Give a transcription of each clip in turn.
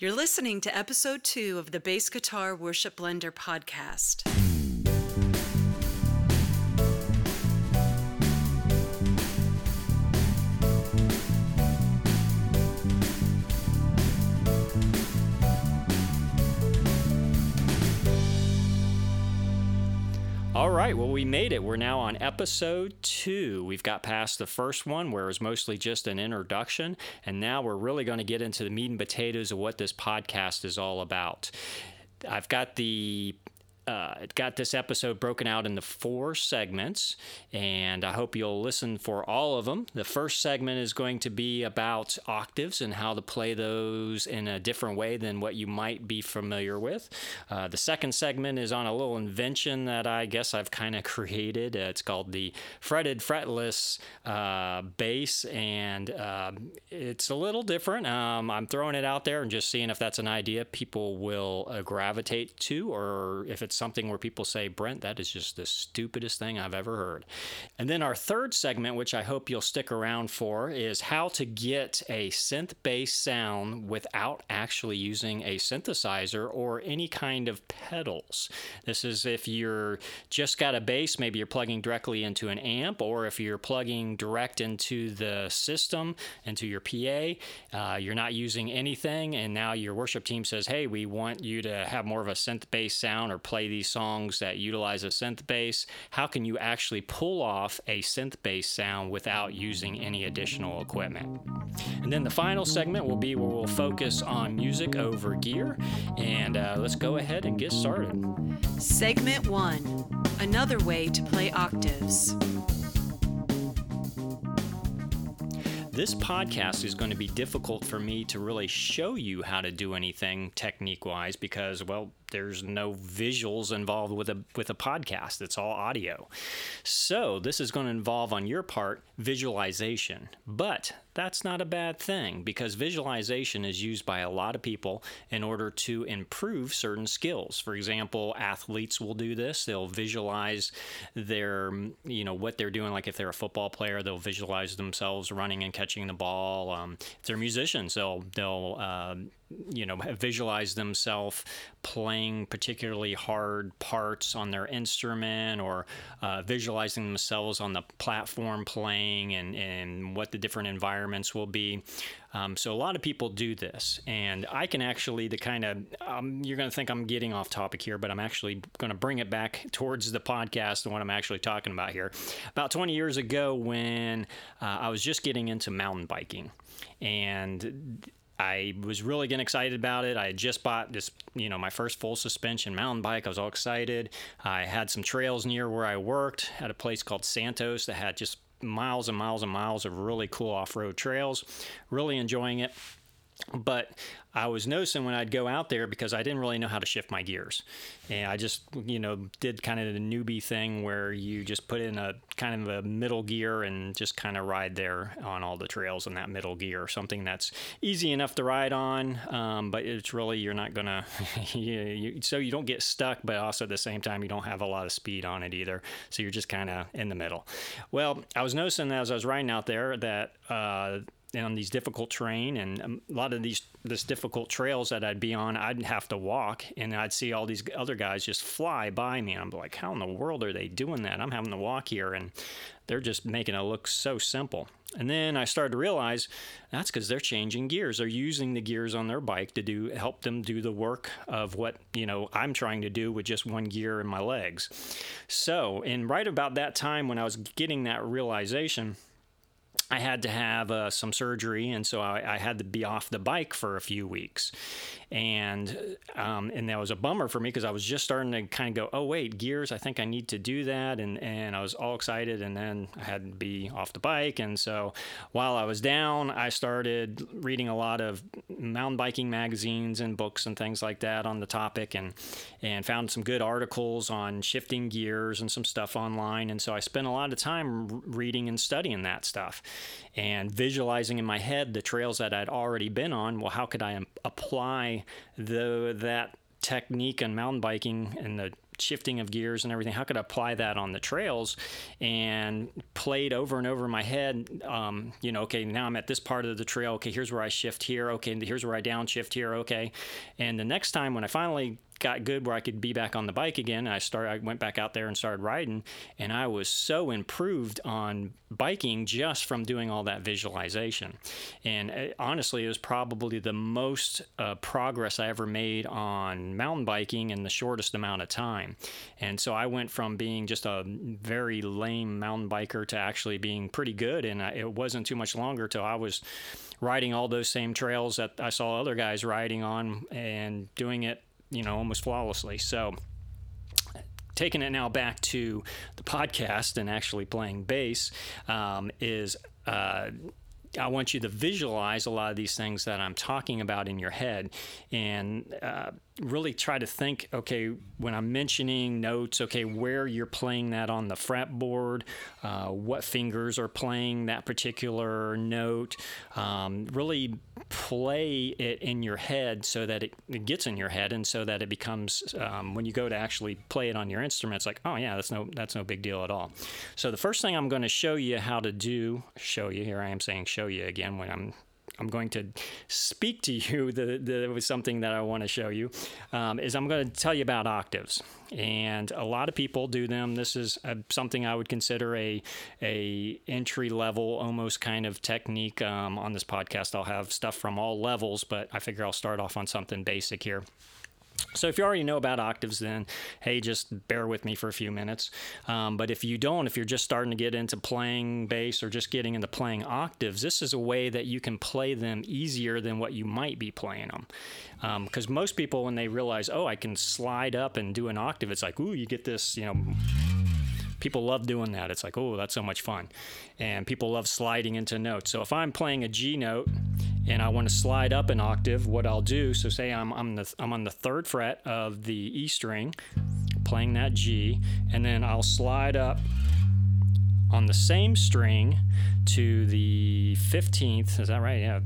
You're listening to episode two of the Bass Guitar Worship Blender podcast. All right, well, we made it. We're now on episode two. We've got past the first one, where it was mostly just an introduction, and now we're really going to get into the meat and potatoes of what this podcast is all about. I've got the uh, got this episode broken out into four segments, and I hope you'll listen for all of them. The first segment is going to be about octaves and how to play those in a different way than what you might be familiar with. Uh, the second segment is on a little invention that I guess I've kind of created. Uh, it's called the fretted fretless uh, bass, and um, it's a little different. Um, I'm throwing it out there and just seeing if that's an idea people will uh, gravitate to, or if it's something where people say, Brent, that is just the stupidest thing I've ever heard. And then our third segment, which I hope you'll stick around for, is how to get a synth based sound without actually using a synthesizer or any kind of pedals. This is if you're just got a bass, maybe you're plugging directly into an amp, or if you're plugging direct into the system, into your PA, uh, you're not using anything, and now your worship team says, hey, we want you to have more of a synth based sound or play these songs that utilize a synth bass, how can you actually pull off a synth bass sound without using any additional equipment? And then the final segment will be where we'll focus on music over gear. And uh, let's go ahead and get started. Segment one Another way to play octaves. This podcast is going to be difficult for me to really show you how to do anything technique wise because, well, there's no visuals involved with a with a podcast. It's all audio. So this is going to involve on your part visualization. But that's not a bad thing because visualization is used by a lot of people in order to improve certain skills. For example, athletes will do this. They'll visualize their, you know, what they're doing. Like if they're a football player, they'll visualize themselves running and catching the ball. Um, if they're musicians, they'll they'll uh, you know visualize themselves playing particularly hard parts on their instrument or uh, visualizing themselves on the platform playing and, and what the different environments will be. Um, so a lot of people do this. And i can actually the kind of um, you're going to think i'm getting off topic here but i'm actually going to bring it back towards the podcast and what i'm actually talking about here. About 20 years ago when uh, i was just getting into mountain biking and I was really getting excited about it. I had just bought this, you know, my first full suspension mountain bike. I was all excited. I had some trails near where I worked at a place called Santos that had just miles and miles and miles of really cool off road trails. Really enjoying it. But I was noticing when I'd go out there because I didn't really know how to shift my gears. And I just, you know, did kind of the newbie thing where you just put in a kind of a middle gear and just kind of ride there on all the trails in that middle gear. Something that's easy enough to ride on, um, but it's really, you're not going to, you, so you don't get stuck, but also at the same time, you don't have a lot of speed on it either. So you're just kind of in the middle. Well, I was noticing as I was riding out there that, uh, on these difficult terrain and um, a lot of these this difficult trails that I'd be on, I'd have to walk and I'd see all these other guys just fly by me. And I'm like, how in the world are they doing that? I'm having to walk here and they're just making it look so simple. And then I started to realize that's because they're changing gears. They're using the gears on their bike to do help them do the work of what you know I'm trying to do with just one gear in my legs. So, and right about that time when I was getting that realization, I had to have uh, some surgery, and so I, I, had to be off the bike for a few weeks, and um, and that was a bummer for me because I was just starting to kind of go, oh wait, gears, I think I need to do that, and and I was all excited, and then I had to be off the bike, and so while I was down, I started reading a lot of mountain biking magazines and books and things like that on the topic, and and found some good articles on shifting gears and some stuff online, and so I spent a lot of time reading and studying that stuff and visualizing in my head the trails that I'd already been on. Well, how could I apply the that technique on mountain biking and the shifting of gears and everything. How could I apply that on the trails? And played over and over in my head. Um, you know, okay, now I'm at this part of the trail. Okay, here's where I shift here. Okay, here's where I downshift here. Okay, and the next time when I finally got good where I could be back on the bike again. I started, I went back out there and started riding, and I was so improved on biking just from doing all that visualization. And uh, honestly, it was probably the most uh, progress I ever made on mountain biking in the shortest amount of time. And so I went from being just a very lame mountain biker to actually being pretty good, and I, it wasn't too much longer till I was riding all those same trails that I saw other guys riding on and doing it you know, almost flawlessly. So, taking it now back to the podcast and actually playing bass um, is. Uh, I want you to visualize a lot of these things that I'm talking about in your head and uh, really try to think okay, when I'm mentioning notes, okay, where you're playing that on the fretboard, uh, what fingers are playing that particular note. Um, really play it in your head so that it, it, gets in your head and so that it becomes, um, when you go to actually play it on your instrument, it's like, oh, yeah, that's no, that's no big deal at all. So the first thing I'm going to show you how to do, show you, here I am saying show you again when I'm I'm going to speak to you. The, the was something that I want to show you. Um, is I'm going to tell you about octaves, and a lot of people do them. This is a, something I would consider a a entry level, almost kind of technique. Um, on this podcast, I'll have stuff from all levels, but I figure I'll start off on something basic here. So if you already know about octaves, then hey, just bear with me for a few minutes. Um, but if you don't, if you're just starting to get into playing bass or just getting into playing octaves, this is a way that you can play them easier than what you might be playing them. Because um, most people, when they realize, oh, I can slide up and do an octave, it's like, ooh, you get this, you know people love doing that. It's like, oh, that's so much fun. And people love sliding into notes. So if I'm playing a G note and I want to slide up an octave, what I'll do, so say I'm, I'm, the, I'm on the third fret of the E string, playing that G, and then I'll slide up on the same string to the 15th, is that right? Yeah,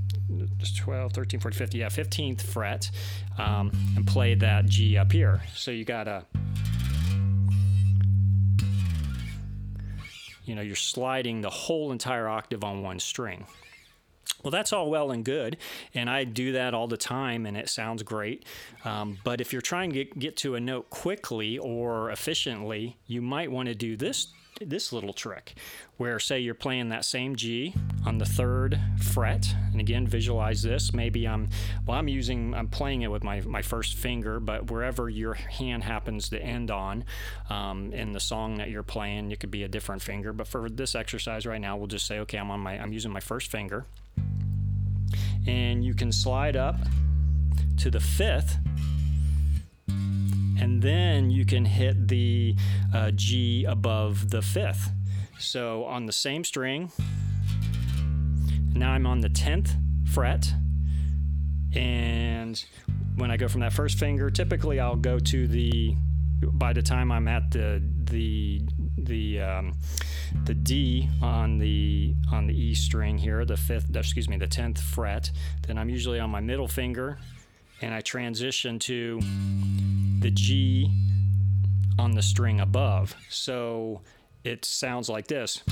just 12, 13, 14, 15, yeah, 15th fret, um, and play that G up here. So you got a you know, you're sliding the whole entire octave on one string. Well, that's all well and good, and I do that all the time, and it sounds great. Um, but if you're trying to get, get to a note quickly or efficiently, you might want to do this this little trick where say you're playing that same G on the third fret. And again visualize this. Maybe I'm well I'm using I'm playing it with my, my first finger but wherever your hand happens to end on um, in the song that you're playing it could be a different finger. But for this exercise right now we'll just say okay I'm on my I'm using my first finger. And you can slide up to the fifth and then you can hit the uh, G above the fifth. So on the same string, now I'm on the 10th fret, and when I go from that first finger, typically I'll go to the by the time I'm at the the the um, the D on the on the E string here, the fifth, excuse me, the tenth fret, then I'm usually on my middle finger, and I transition to the G on the string above. So it sounds like this.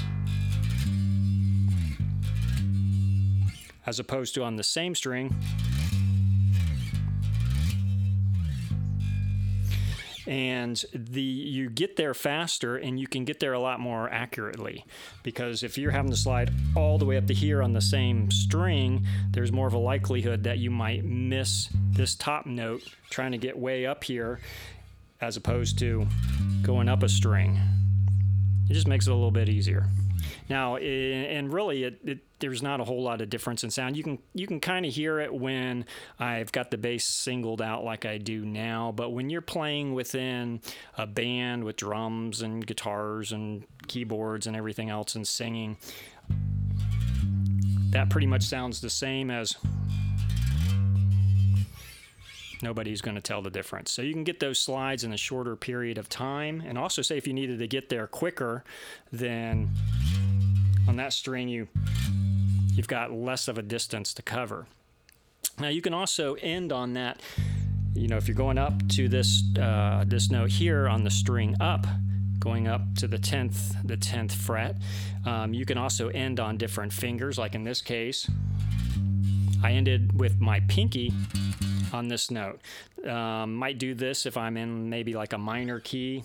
As opposed to on the same string. And the you get there faster and you can get there a lot more accurately. Because if you're having to slide all the way up to here on the same string there's more of a likelihood that you might miss this top note trying to get way up here as opposed to going up a string. It just makes it a little bit easier. Now, and really, it, it, there's not a whole lot of difference in sound. You can you can kind of hear it when I've got the bass singled out like I do now. But when you're playing within a band with drums and guitars and keyboards and everything else and singing, that pretty much sounds the same as nobody's going to tell the difference. So you can get those slides in a shorter period of time. And also say if you needed to get there quicker, then on that string you you've got less of a distance to cover. Now you can also end on that you know, if you're going up to this uh, this note here on the string up, going up to the 10th the 10th fret, um, you can also end on different fingers. Like in this case, I ended with my pinky on this note. Um, might do this if I'm in maybe like a minor key.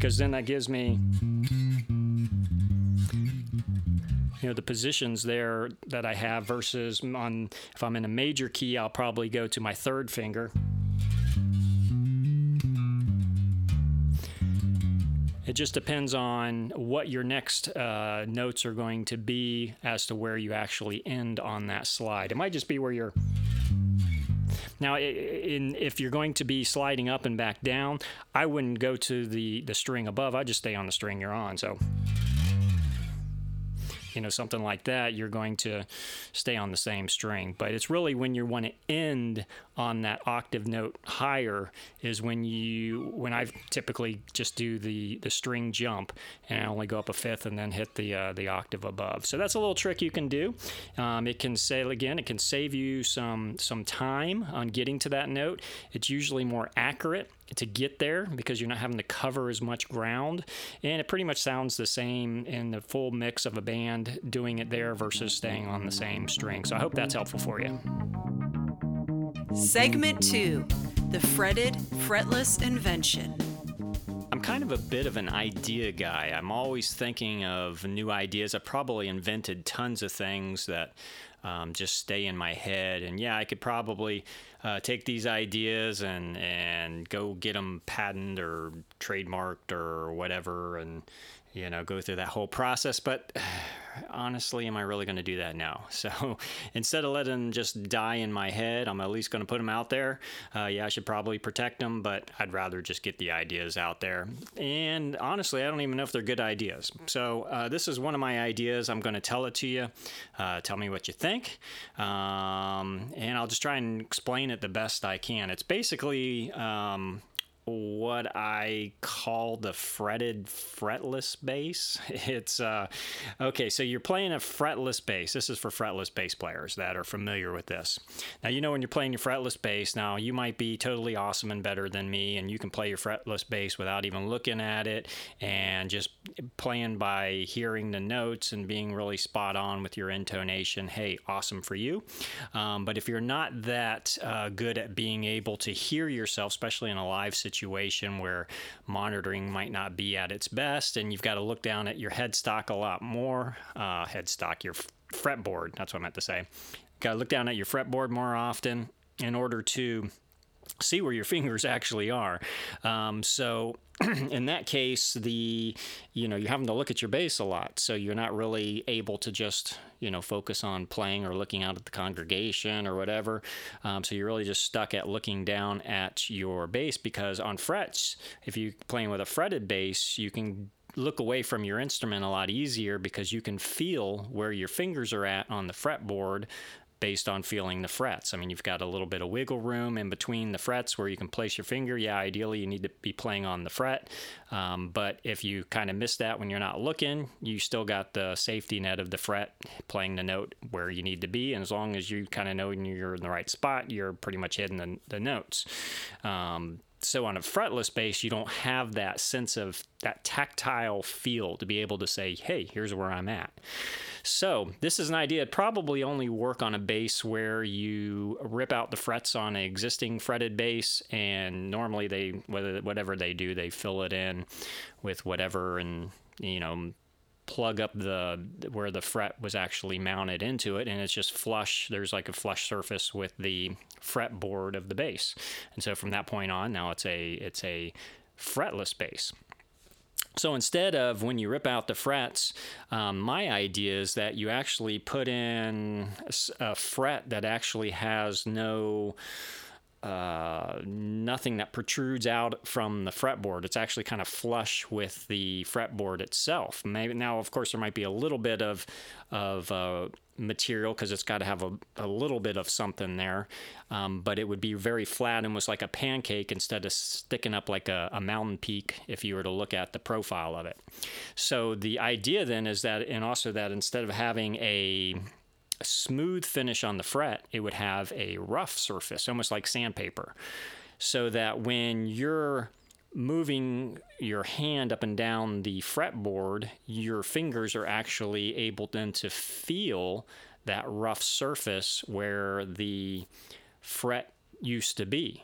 Because then that gives me you know the positions there that I have versus on if I'm in a major key I'll probably go to my third finger It just depends on what your next uh, notes are going to be as to where you actually end on that slide. It might just be where you're. Now, in, if you're going to be sliding up and back down, I wouldn't go to the, the string above. I'd just stay on the string you're on. So you know, something like that, you're going to stay on the same string. But it's really when you want to end on that octave note higher is when you when I typically just do the the string jump and I only go up a fifth and then hit the uh, the octave above. So that's a little trick you can do. Um, it can say again, it can save you some some time on getting to that note. It's usually more accurate to get there because you're not having to cover as much ground. And it pretty much sounds the same in the full mix of a band doing it there versus staying on the same string. So I hope that's helpful for you. Segment 2 The Fretted, Fretless Invention. I'm kind of a bit of an idea guy. I'm always thinking of new ideas. I've probably invented tons of things that um, just stay in my head. And yeah, I could probably uh, take these ideas and and go get them patented or trademarked or whatever, and you know go through that whole process. But honestly, am I really going to do that now? So instead of letting them just die in my head, I'm at least going to put them out there. Uh, yeah, I should probably protect them, but I'd rather just get the ideas out there. And honestly, I don't even know if they're good ideas. So uh, this is one of my ideas. I'm going to tell it to you. Uh, tell me what you think. Um, and I'll just try and explain it the best I can. It's basically um, what I call the fretted fretless bass. It's uh, okay, so you're playing a fretless bass. This is for fretless bass players that are familiar with this. Now, you know, when you're playing your fretless bass, now you might be totally awesome and better than me, and you can play your fretless bass without even looking at it and just playing by hearing the notes and being really spot on with your intonation. Hey, awesome for you. Um, but if you're not that uh, good at being able to hear yourself, especially in a live situation, situation where monitoring might not be at its best, and you've got to look down at your headstock a lot more. Uh, headstock, your fretboard, that's what I meant to say. Got to look down at your fretboard more often in order to see where your fingers actually are. Um, so in that case, the you know you're having to look at your bass a lot, so you're not really able to just you know focus on playing or looking out at the congregation or whatever. Um, so you're really just stuck at looking down at your bass because on frets, if you're playing with a fretted bass, you can look away from your instrument a lot easier because you can feel where your fingers are at on the fretboard based on feeling the frets. I mean, you've got a little bit of wiggle room in between the frets where you can place your finger. Yeah, ideally you need to be playing on the fret. Um, but if you kind of miss that when you're not looking, you still got the safety net of the fret playing the note where you need to be. And as long as you kind of know you're in the right spot, you're pretty much hitting the, the notes. Um, so on a fretless bass, you don't have that sense of that tactile feel to be able to say, hey, here's where I'm at. So this is an idea. It'd probably only work on a bass where you rip out the frets on an existing fretted bass, and normally they whatever they do, they fill it in with whatever and you know plug up the where the fret was actually mounted into it and it's just flush there's like a flush surface with the fretboard of the bass and so from that point on now it's a it's a fretless bass so instead of when you rip out the frets, um, my idea is that you actually put in a fret that actually has no uh, nothing that protrudes out from the fretboard. It's actually kind of flush with the fretboard itself. Maybe now, of course, there might be a little bit of of uh, material because it's got to have a, a little bit of something there, um, but it would be very flat, almost like a pancake, instead of sticking up like a, a mountain peak. If you were to look at the profile of it, so the idea then is that, and also that instead of having a a smooth finish on the fret, it would have a rough surface, almost like sandpaper. So that when you're moving your hand up and down the fretboard, your fingers are actually able then to feel that rough surface where the fret used to be.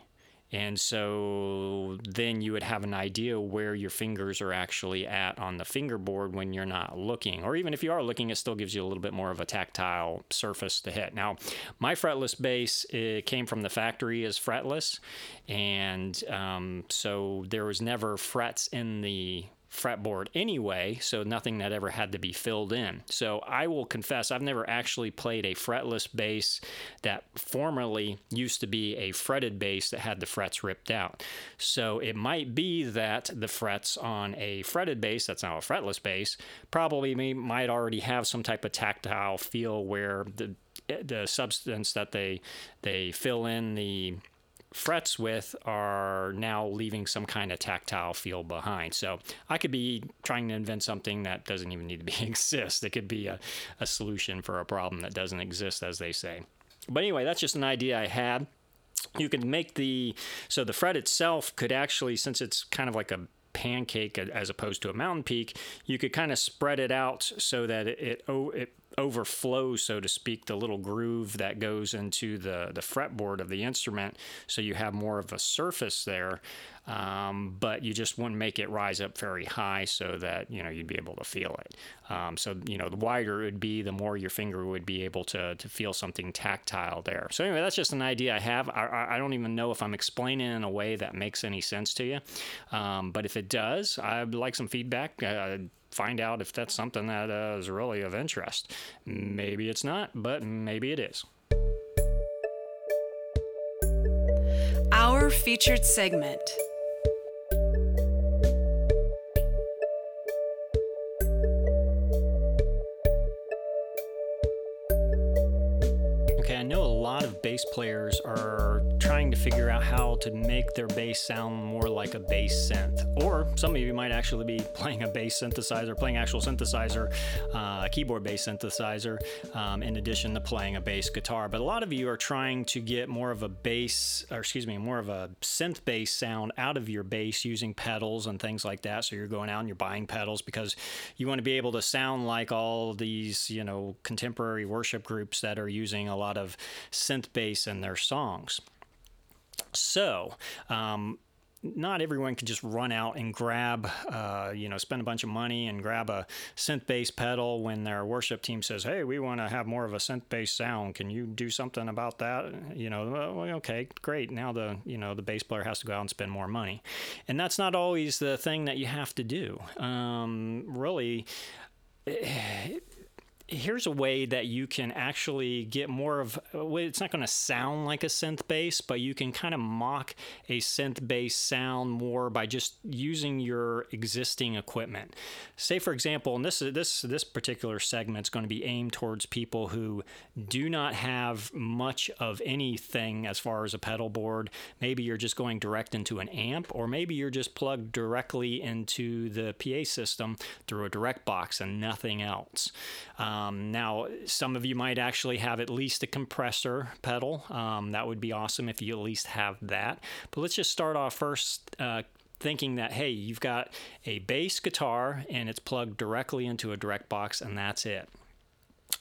And so then you would have an idea where your fingers are actually at on the fingerboard when you're not looking. Or even if you are looking, it still gives you a little bit more of a tactile surface to hit. Now, my fretless bass it came from the factory as fretless. And um, so there was never frets in the fretboard anyway, so nothing that ever had to be filled in. So I will confess, I've never actually played a fretless bass that formerly used to be a fretted bass that had the frets ripped out. So it might be that the frets on a fretted bass, that's now a fretless bass, probably may, might already have some type of tactile feel where the the substance that they they fill in the frets with are now leaving some kind of tactile feel behind. So I could be trying to invent something that doesn't even need to be exist. It could be a, a solution for a problem that doesn't exist, as they say. But anyway, that's just an idea I had. You could make the so the fret itself could actually, since it's kind of like a pancake as opposed to a mountain peak, you could kind of spread it out so that it, it, it overflows, so to speak, the little groove that goes into the, the fretboard of the instrument. So you have more of a surface there, um, but you just wouldn't make it rise up very high so that, you know, you'd be able to feel it. Um, so, you know, the wider it would be, the more your finger would be able to, to feel something tactile there. So anyway, that's just an idea I have. I, I don't even know if I'm explaining in a way that makes any sense to you. Um, but if it does, I'd like some feedback. Uh, find out if that's something that uh, is really of interest. Maybe it's not, but maybe it is. Our featured segment. Bass players are figure out how to make their bass sound more like a bass synth. Or some of you might actually be playing a bass synthesizer, playing actual synthesizer, uh, a keyboard bass synthesizer, um, in addition to playing a bass guitar. But a lot of you are trying to get more of a bass, or excuse me, more of a synth bass sound out of your bass using pedals and things like that. So you're going out and you're buying pedals because you want to be able to sound like all these, you know, contemporary worship groups that are using a lot of synth bass in their songs. So, um, not everyone can just run out and grab, uh, you know, spend a bunch of money and grab a synth bass pedal when their worship team says, "Hey, we want to have more of a synth bass sound. Can you do something about that?" You know, well, okay, great. Now the you know the bass player has to go out and spend more money, and that's not always the thing that you have to do. Um, really. It, here's a way that you can actually get more of it's not going to sound like a synth bass but you can kind of mock a synth bass sound more by just using your existing equipment. Say for example and this this this particular segment is going to be aimed towards people who do not have much of anything as far as a pedal board. Maybe you're just going direct into an amp or maybe you're just plugged directly into the PA system through a direct box and nothing else. um, um, now, some of you might actually have at least a compressor pedal. Um, that would be awesome if you at least have that. But let's just start off first. Uh, thinking that hey you've got a bass guitar and it's plugged directly into a direct box and that's it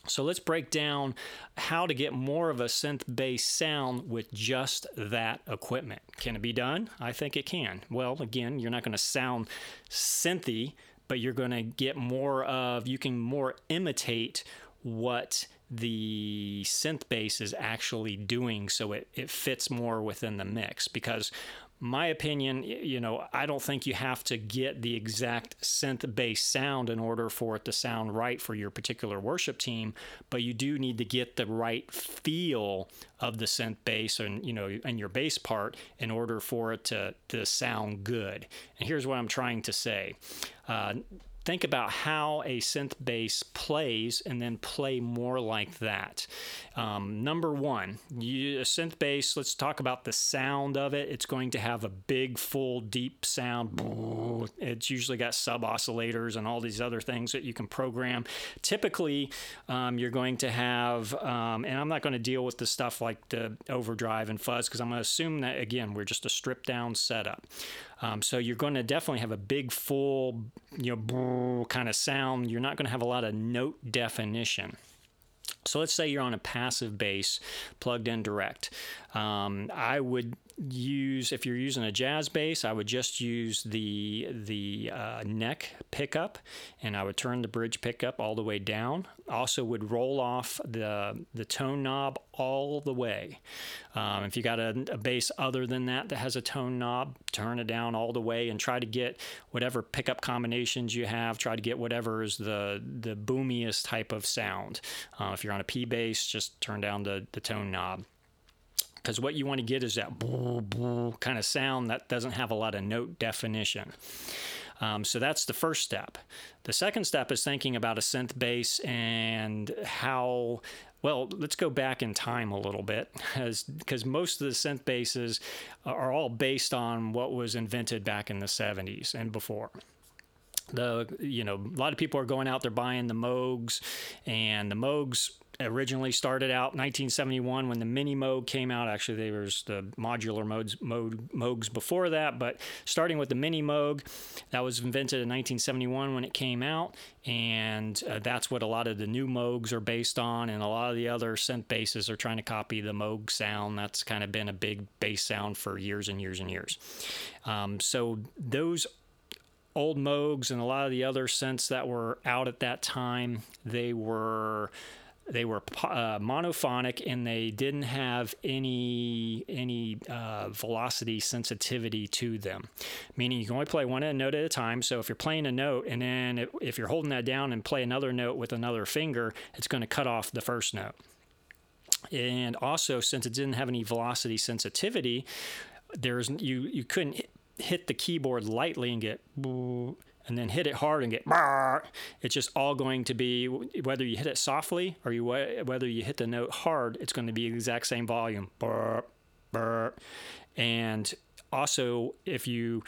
so let's break down how to get more of a synth bass sound with just that equipment. Can it be done? I think it can. Well, again, you're not going to sound synthy but you're going to get more of, you can more imitate what the synth bass is actually doing so it, it fits more within the mix. Because my opinion, you know, I don't think you have to get the exact synth bass sound in order for it to sound right for your particular worship team, but you do need to get the right feel of the synth bass and you know and your bass part in order for it to to sound good. And here's what I'm trying to say. Uh, think about how a synth bass plays and then play more like that. Um, number one, you, a synth bass, let's talk about the sound of it. It's going to have a big, full, deep sound. It's usually got sub oscillators and all these other things that you can program. Typically, um, you're going to have, um, and I'm not going to deal with the stuff like the overdrive and fuzz because I'm going to assume that, again, we're just a stripped down setup. Um, so you're going to definitely have a big, full, you know, kind of sound. You're not going to have a lot of note definition. So let's say you're on a passive bass plugged in direct. Um, I would use if you're using a jazz bass i would just use the the uh, neck pickup and i would turn the bridge pickup all the way down. Also would roll off the the tone knob all the way. Um, if you got a, a bass other than that that has a tone knob turn it down all the way and try to get whatever pickup combinations you have try to get whatever is the the boomiest type of sound. Uh, if you're on a p bass just turn down the, the tone knob because what you want to get is that kind of sound that doesn't have a lot of note definition. Um, so that's the first step. The second step is thinking about a synth bass and how. Well, let's go back in time a little bit, because most of the synth basses are all based on what was invented back in the 70s and before the you know a lot of people are going out there buying the Moogs, and the Moogs originally started out 1971 when the mini Moog came out. Actually, there was the modular modes, Moog, Moogs before that, but starting with the mini Moog, that was invented in 1971 when it came out, and uh, that's what a lot of the new Moogs are based on, and a lot of the other synth basses are trying to copy the Moog sound. That's kind of been a big bass sound for years and years and years. Um, so those old Moogs and a lot of the other synths that were out at that time, they were they were uh, monophonic and they didn't have any any uh, velocity sensitivity to them. Meaning you can only play one note at a time. So if you're playing a note and then it, if you're holding that down and play another note with another finger it's going to cut off the first note. And also since it didn't have any velocity sensitivity there's you you couldn't hit the keyboard lightly and get and then hit it hard and get it's just all going to be whether you hit it softly or you whether you hit the note hard it's going to be the exact same volume. And also if you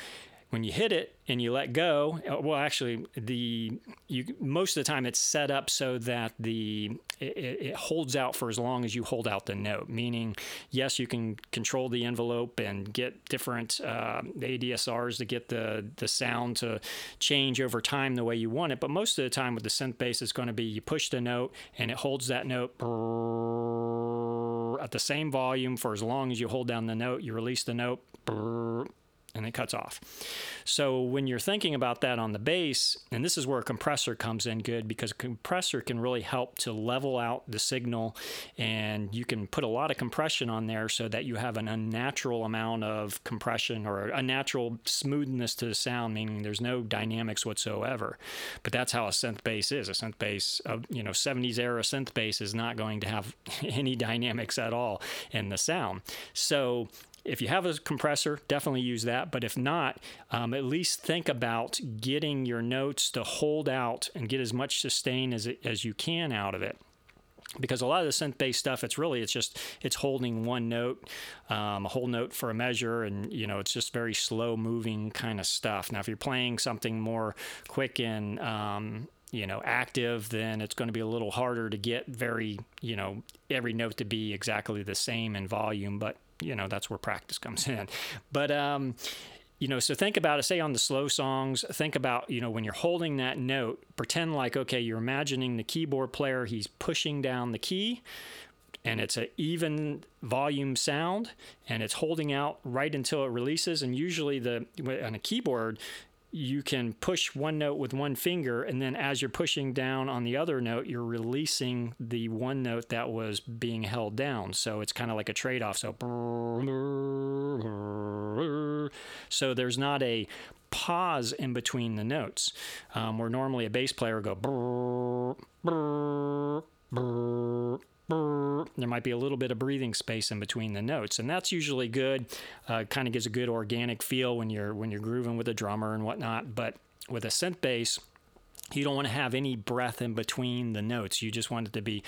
when you hit it and you let go, uh, well, actually, the you most of the time it's set up so that the it, it, holds out for as long as you hold out the note. Meaning, yes, you can control the envelope and get different uh, ADSRs to get the the sound to change over time the way you want it. But most of the time with the synth bass, it's going to be you push the note and it holds that note at the same volume for as long as you hold down the note. You release the note and it cuts off. So when you're thinking about that on the bass, and this is where a compressor comes in good because a compressor can really help to level out the signal and you can put a lot of compression on there so that you have an unnatural amount of compression or a natural smoothness to the sound, meaning there's no dynamics whatsoever. But that's how a synth bass is. A synth bass, you know, 70s era synth bass is not going to have any dynamics at all in the sound. So if you have a compressor, definitely use that. But if not, um, at least think about getting your notes to hold out and get as much sustain as, it, as you can out of it. Because a lot of the synth based stuff it's really it's just it's holding one note um, a whole note for a measure and you know it's just very slow moving kind of stuff. Now if you're playing something more quick and um, you know active then it's going to be a little harder to get very you know every note to be exactly the same in volume. But you know that's where practice comes in. But um, you know, so think about it. Say on the slow songs, think about you know when you're holding that note, pretend like okay, you're imagining the keyboard player. He's pushing down the key, and it's an even volume sound, and it's holding out right until it releases. And usually the on a keyboard, you can push one note with one finger, and then as you're pushing down on the other note, you're releasing the one note that was being held down. So it's kind of like a trade off. So, so there's not a pause in between the notes, um, where normally a bass player would go there might be a little bit of breathing space in between the notes, and that's usually good. Uh, kind of gives a good organic feel when you're when you're grooving with a drummer and whatnot. But with a synth bass, you don't want to have any breath in between the notes. You just want it to be.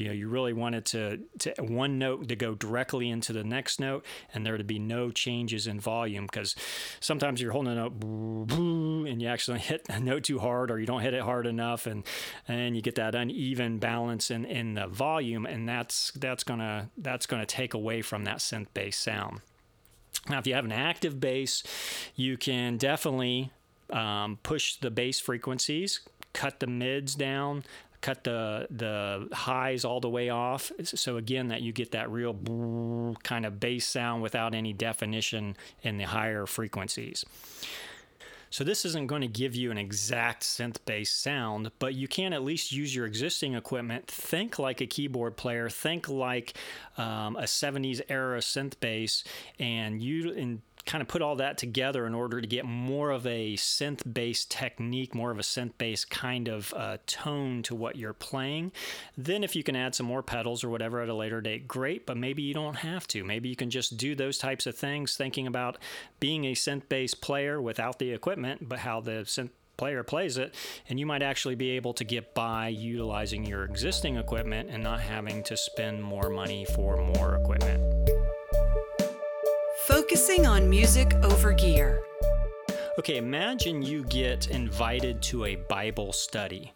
You know, you really want it to, to one note to go directly into the next note and there to be no changes in volume because sometimes you're holding a note and you actually hit a note too hard or you don't hit it hard enough and and you get that uneven balance in, in the volume and that's that's gonna that's gonna take away from that synth bass sound. Now, if you have an active bass, you can definitely um, push the bass frequencies, cut the mids down, cut the the highs all the way off. So again, that you get that real kind of bass sound without any definition in the higher frequencies. So this isn't going to give you an exact synth bass sound, but you can at least use your existing equipment. Think like a keyboard player. Think like um, a 70s era synth bass, and you in kind of put all that together in order to get more of a synth based technique, more of a synth based kind of uh, tone to what you're playing. Then, if you can add some more pedals or whatever at a later date, great, but maybe you don't have to. Maybe you can just do those types of things, thinking about being a synth based player without the equipment, but how the synth player plays it, and you might actually be able to get by utilizing your existing equipment and not having to spend more money for more equipment. Focusing on music over gear. Okay, imagine you get invited to a Bible study.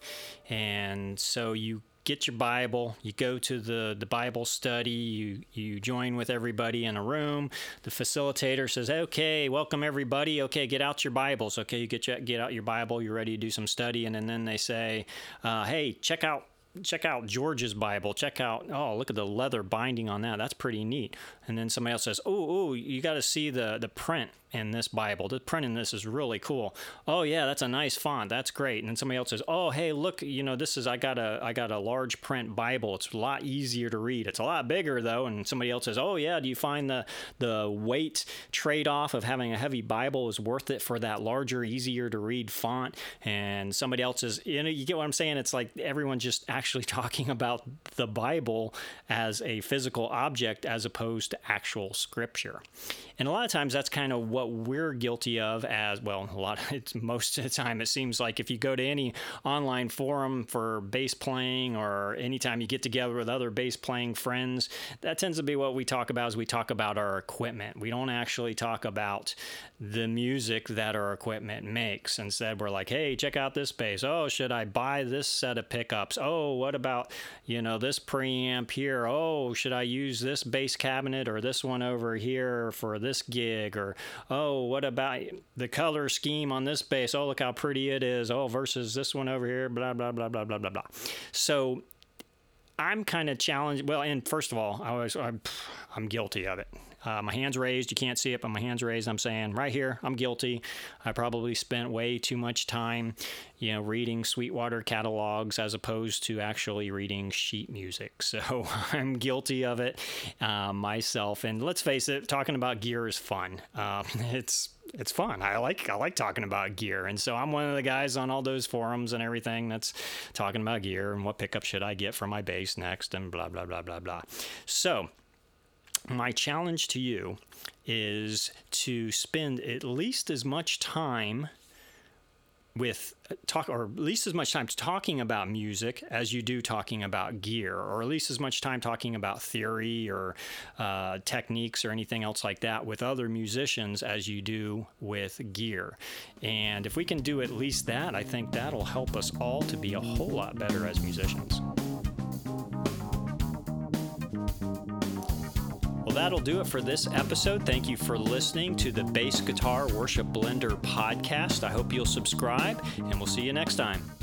And so you get your Bible, you go to the, the Bible study, you, you join with everybody in a room. The facilitator says, Okay, welcome everybody. Okay, get out your Bibles. Okay, you get, your, get out your Bible, you're ready to do some studying. And then they say, uh, Hey, check out check out George's Bible. Check out, oh, look at the leather binding on that. That's pretty neat. And then somebody else says, oh, oh, you got to see the the print in this Bible. The print in this is really cool. Oh yeah, that's a nice font. That's great. And then somebody else says, "Oh hey, look, you know this is I got a I got a large print Bible. It's a lot easier to read. It's a lot bigger though." And somebody else says, "Oh yeah, do you find the the weight trade off of having a heavy Bible is worth it for that larger, easier to read font?" And somebody else says, "You know, you get what I'm saying? It's like everyone's just actually talking about the Bible as a physical object as opposed actual scripture." And a lot of times that's kind of what we're guilty of as well. A lot, of, most of the time it seems like if you go to any online forum for bass playing or anytime you get together with other bass playing friends, that tends to be what we talk about. as we talk about our equipment. We don't actually talk about the music that our equipment makes. Instead, we're like, hey, check out this bass. Oh, should I buy this set of pickups? Oh, what about you know this preamp here? Oh, should I use this bass cabinet or this one over here for this gig? Or oh, what about the color scheme on this bass? Oh, look how pretty it is. Oh, versus this one over here, blah, blah, blah, blah, blah, blah, blah. So I'm kind of challenged. Well, and first of all, I was, I'm, I'm guilty of it. Uh, my hands raised. You can't see it, but my hands raised. I'm saying right here, I'm guilty. I probably spent way too much time, you know, reading Sweetwater catalogs as opposed to actually reading sheet music. So I'm guilty of it uh, myself. And let's face it, talking about gear is fun. Uh, it's it's fun. I like I like talking about gear, and so I'm one of the guys on all those forums and everything that's talking about gear and what pickup should I get for my bass next, and blah blah blah blah blah. So my challenge to you is to spend at least as much time with talk or at least as much time talking about music as you do talking about gear or at least as much time talking about theory or uh, techniques or anything else like that with other musicians as you do with gear. And if we can do at least that i think that'll help us all to be a whole lot better as musicians that'll do it for this episode. Thank you for listening to the Bass Guitar Worship Blender podcast. I hope you'll subscribe, and we'll see you next time.